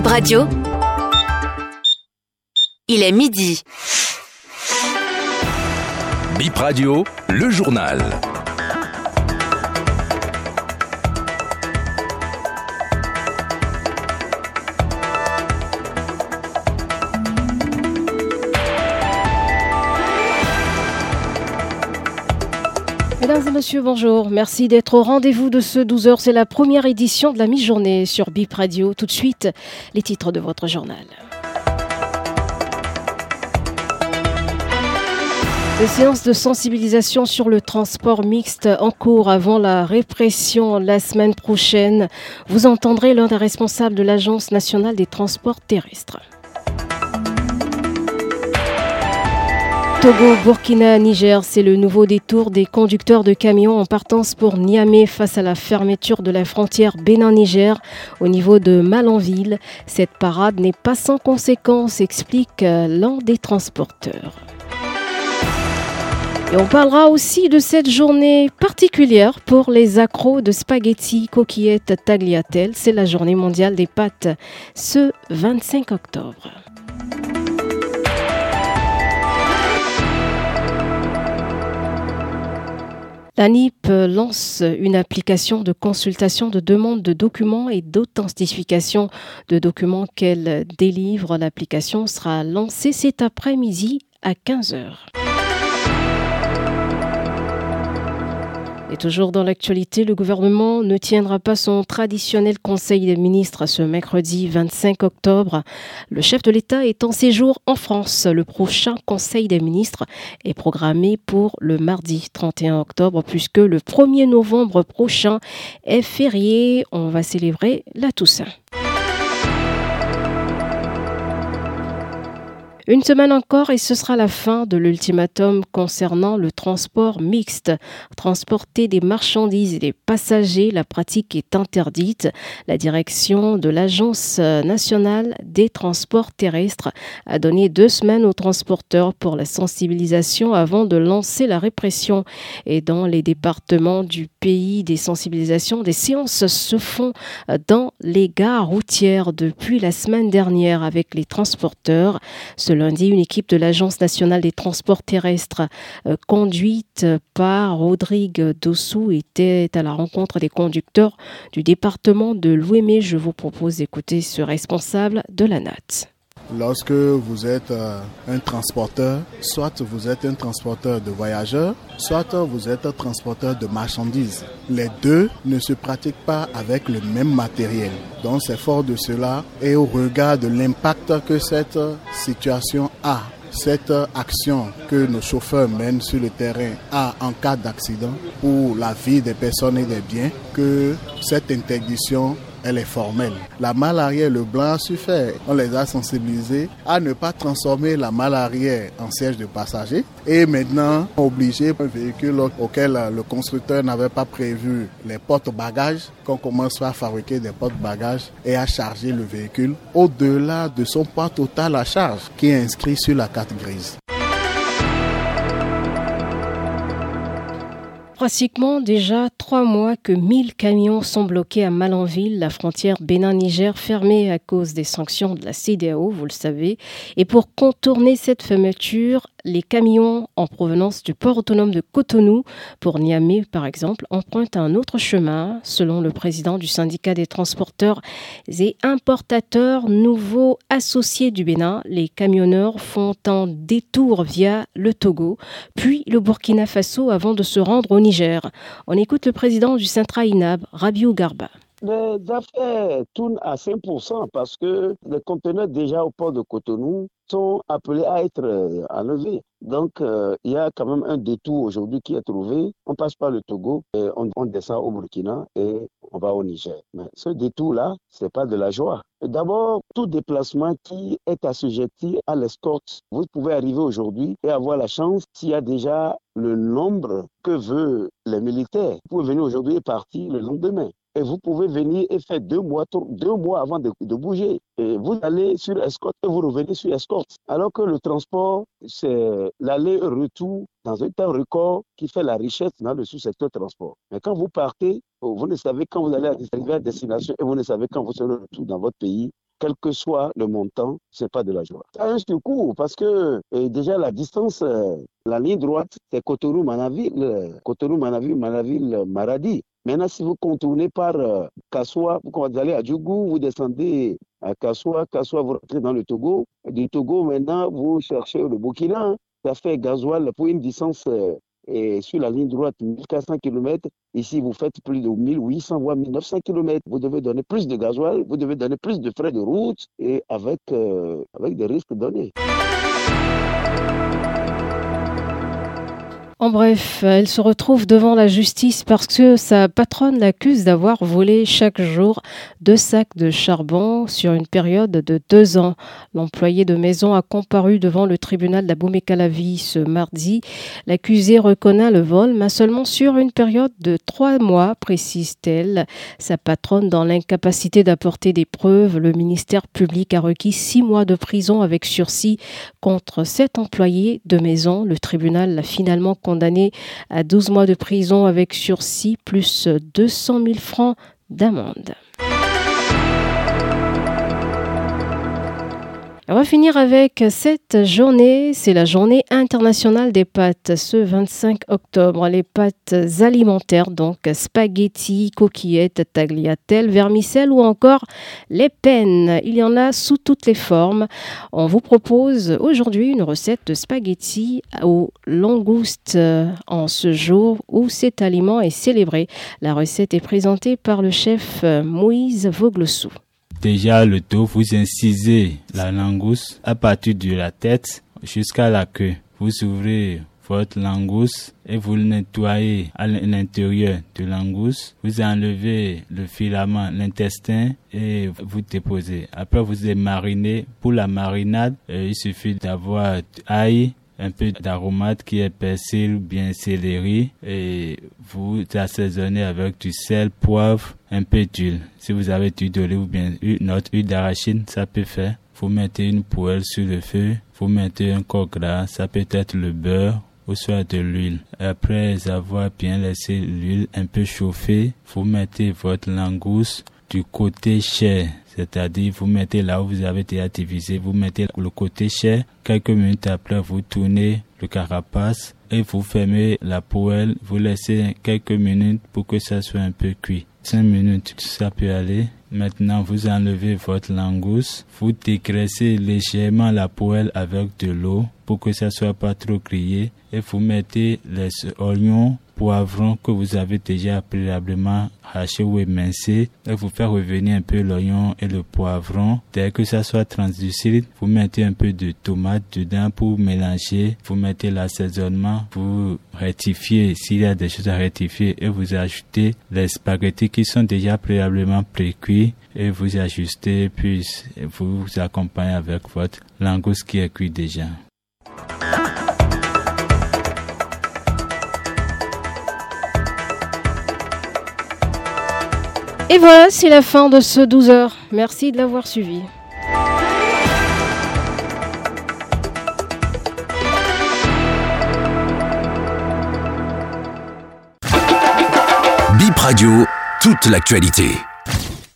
Bip Radio. Il est midi. Bip Radio, le journal. Mesdames et messieurs, bonjour. Merci d'être au rendez-vous de ce 12h. C'est la première édition de la mi-journée sur Bip Radio. Tout de suite, les titres de votre journal. Des séances de sensibilisation sur le transport mixte en cours avant la répression la semaine prochaine. Vous entendrez l'un des responsables de l'Agence nationale des transports terrestres. Togo, Burkina, Niger, c'est le nouveau détour des conducteurs de camions en partance pour Niamey face à la fermeture de la frontière Bénin-Niger au niveau de Malanville. Cette parade n'est pas sans conséquences, explique l'un des transporteurs. Et on parlera aussi de cette journée particulière pour les accros de spaghettis, coquillettes, tagliatelles. C'est la journée mondiale des pâtes ce 25 octobre. La NIP lance une application de consultation de demande de documents et d'authentification de documents qu'elle délivre. L'application sera lancée cet après-midi à 15h. Et toujours dans l'actualité, le gouvernement ne tiendra pas son traditionnel conseil des ministres ce mercredi 25 octobre. Le chef de l'État est en séjour en France. Le prochain conseil des ministres est programmé pour le mardi 31 octobre puisque le 1er novembre prochain est férié. On va célébrer la Toussaint. Une semaine encore et ce sera la fin de l'ultimatum concernant le transport mixte. Transporter des marchandises et des passagers, la pratique est interdite. La direction de l'Agence nationale des transports terrestres a donné deux semaines aux transporteurs pour la sensibilisation avant de lancer la répression. Et dans les départements du pays, des sensibilisations, des séances se font dans les gares routières depuis la semaine dernière avec les transporteurs lundi, une équipe de l'Agence nationale des transports terrestres euh, conduite par Rodrigue Dossou était à la rencontre des conducteurs du département de l'Ouémé. Je vous propose d'écouter ce responsable de la NAT. Lorsque vous êtes euh, un transporteur, soit vous êtes un transporteur de voyageurs, soit vous êtes un transporteur de marchandises. Les deux ne se pratiquent pas avec le même matériel. Donc c'est fort de cela et au regard de l'impact que cette situation a cette action que nos chauffeurs mènent sur le terrain a en cas d'accident pour la vie des personnes et des biens que cette interdiction elle est formelle. La malle arrière, le blanc suffit. On les a sensibilisés à ne pas transformer la malle arrière en siège de passager. Et maintenant, obligé un véhicule auquel le constructeur n'avait pas prévu les portes-bagages, qu'on commence à fabriquer des portes-bagages et à charger le véhicule au-delà de son poids total à charge qui est inscrit sur la carte grise. Pratiquement déjà trois mois que 1000 camions sont bloqués à Malanville, la frontière Bénin-Niger fermée à cause des sanctions de la CDAO, vous le savez. Et pour contourner cette fermeture, les camions en provenance du port autonome de Cotonou, pour Niamey par exemple, empruntent un autre chemin. Selon le président du syndicat des transporteurs et importateurs nouveaux associés du Bénin, les camionneurs font un détour via le Togo, puis le Burkina Faso avant de se rendre au Niger. On écoute le président du Centra INAB, Rabiou Garba. Les affaires tournent à 5% parce que les conteneurs déjà au port de Cotonou sont appelés à être euh, enlevés. Donc, euh, il y a quand même un détour aujourd'hui qui est trouvé. On passe par le Togo, et on, descend au Burkina et on va au Niger. Mais ce détour-là, ce n'est pas de la joie. D'abord, tout déplacement qui est assujetti à l'escorte, vous pouvez arriver aujourd'hui et avoir la chance, s'il y a déjà le nombre que veut les militaires, vous pouvez venir aujourd'hui et partir le lendemain et vous pouvez venir et faire deux mois, deux mois avant de, bouger. Et vous allez sur escorte et vous revenez sur escorte. Alors que le transport, c'est l'aller-retour dans un temps record qui fait la richesse dans le sous-secteur transport. Mais quand vous partez, vous ne savez quand vous allez arriver à destination et vous ne savez quand vous serez retour dans votre pays quel que soit le montant, c'est pas de la joie. Ça a un surcoût parce que déjà la distance, euh, la ligne droite, c'est Cotonou-Manaville, Cotonou-Manaville, Manaville-Maradi. Maintenant, si vous contournez par euh, Kassoua, vous allez à Djougou, vous descendez à Kassoua, Kassoua, vous rentrez dans le Togo. Du Togo, maintenant, vous cherchez le Burkina. Ça fait gasoil pour une distance euh, sur la ligne droite 1400 km. Ici, vous faites plus de 1800 voire 1900 km. Vous devez donner plus de gasoil, vous devez donner plus de frais de route et avec, euh, avec des risques donnés. En bref, elle se retrouve devant la justice parce que sa patronne l'accuse d'avoir volé chaque jour deux sacs de charbon sur une période de deux ans. L'employé de maison a comparu devant le tribunal d'Abomey-Calavi ce mardi. L'accusé reconnaît le vol, mais seulement sur une période de trois mois, précise-t-elle. Sa patronne, dans l'incapacité d'apporter des preuves, le ministère public a requis six mois de prison avec sursis contre cet employé de maison. Le tribunal l'a finalement condamné à 12 mois de prison avec sursis plus 200 000 francs d'amende. On va finir avec cette journée, c'est la journée internationale des pâtes, ce 25 octobre. Les pâtes alimentaires, donc spaghettis, coquillettes, tagliatelles, vermicelles ou encore les pennes. Il y en a sous toutes les formes. On vous propose aujourd'hui une recette de spaghettis aux langoustes en ce jour où cet aliment est célébré. La recette est présentée par le chef Moïse Voglossou. Déjà, le dos, vous incisez la langouste à partir de la tête jusqu'à la queue. Vous ouvrez votre langouste et vous le nettoyez à l'intérieur de langouste. Vous enlevez le filament, l'intestin et vous déposez. Après, vous les marinez. Pour la marinade, euh, il suffit d'avoir ail, un peu d'aromate qui est persil ou bien céleri et vous assaisonnez avec du sel, poivre, un peu d'huile. Si vous avez du d'olive ou bien une autre huile d'arachide, ça peut faire. Vous mettez une poêle sur le feu, vous mettez un corps gras, ça peut être le beurre ou soit de l'huile. Après avoir bien laissé l'huile un peu chauffer, vous mettez votre langouste du côté chair c'est-à-dire, vous mettez là où vous avez déjà divisé, vous mettez le côté chair. Quelques minutes après, vous tournez le carapace et vous fermez la poêle. Vous laissez quelques minutes pour que ça soit un peu cuit. 5 minutes, ça peut aller. Maintenant, vous enlevez votre langouste. Vous dégraissez légèrement la poêle avec de l'eau pour que ça soit pas trop grillé. Et vous mettez les oignons, poivrons que vous avez déjà préalablement haché ou émincé. Et vous faites revenir un peu l'oignon et le poivron. Dès que ça soit translucide, vous mettez un peu de tomate dedans pour mélanger. Vous mettez l'assaisonnement. Vous rectifiez s'il y a des choses à rectifier et vous ajoutez les spaghettis qui sont déjà préalablement pré-cuits et vous ajustez puis vous vous accompagnez avec votre langouste qui est cuit déjà. Et voilà, c'est la fin de ce 12 heures. Merci de l'avoir suivi. Bip Radio, toute l'actualité.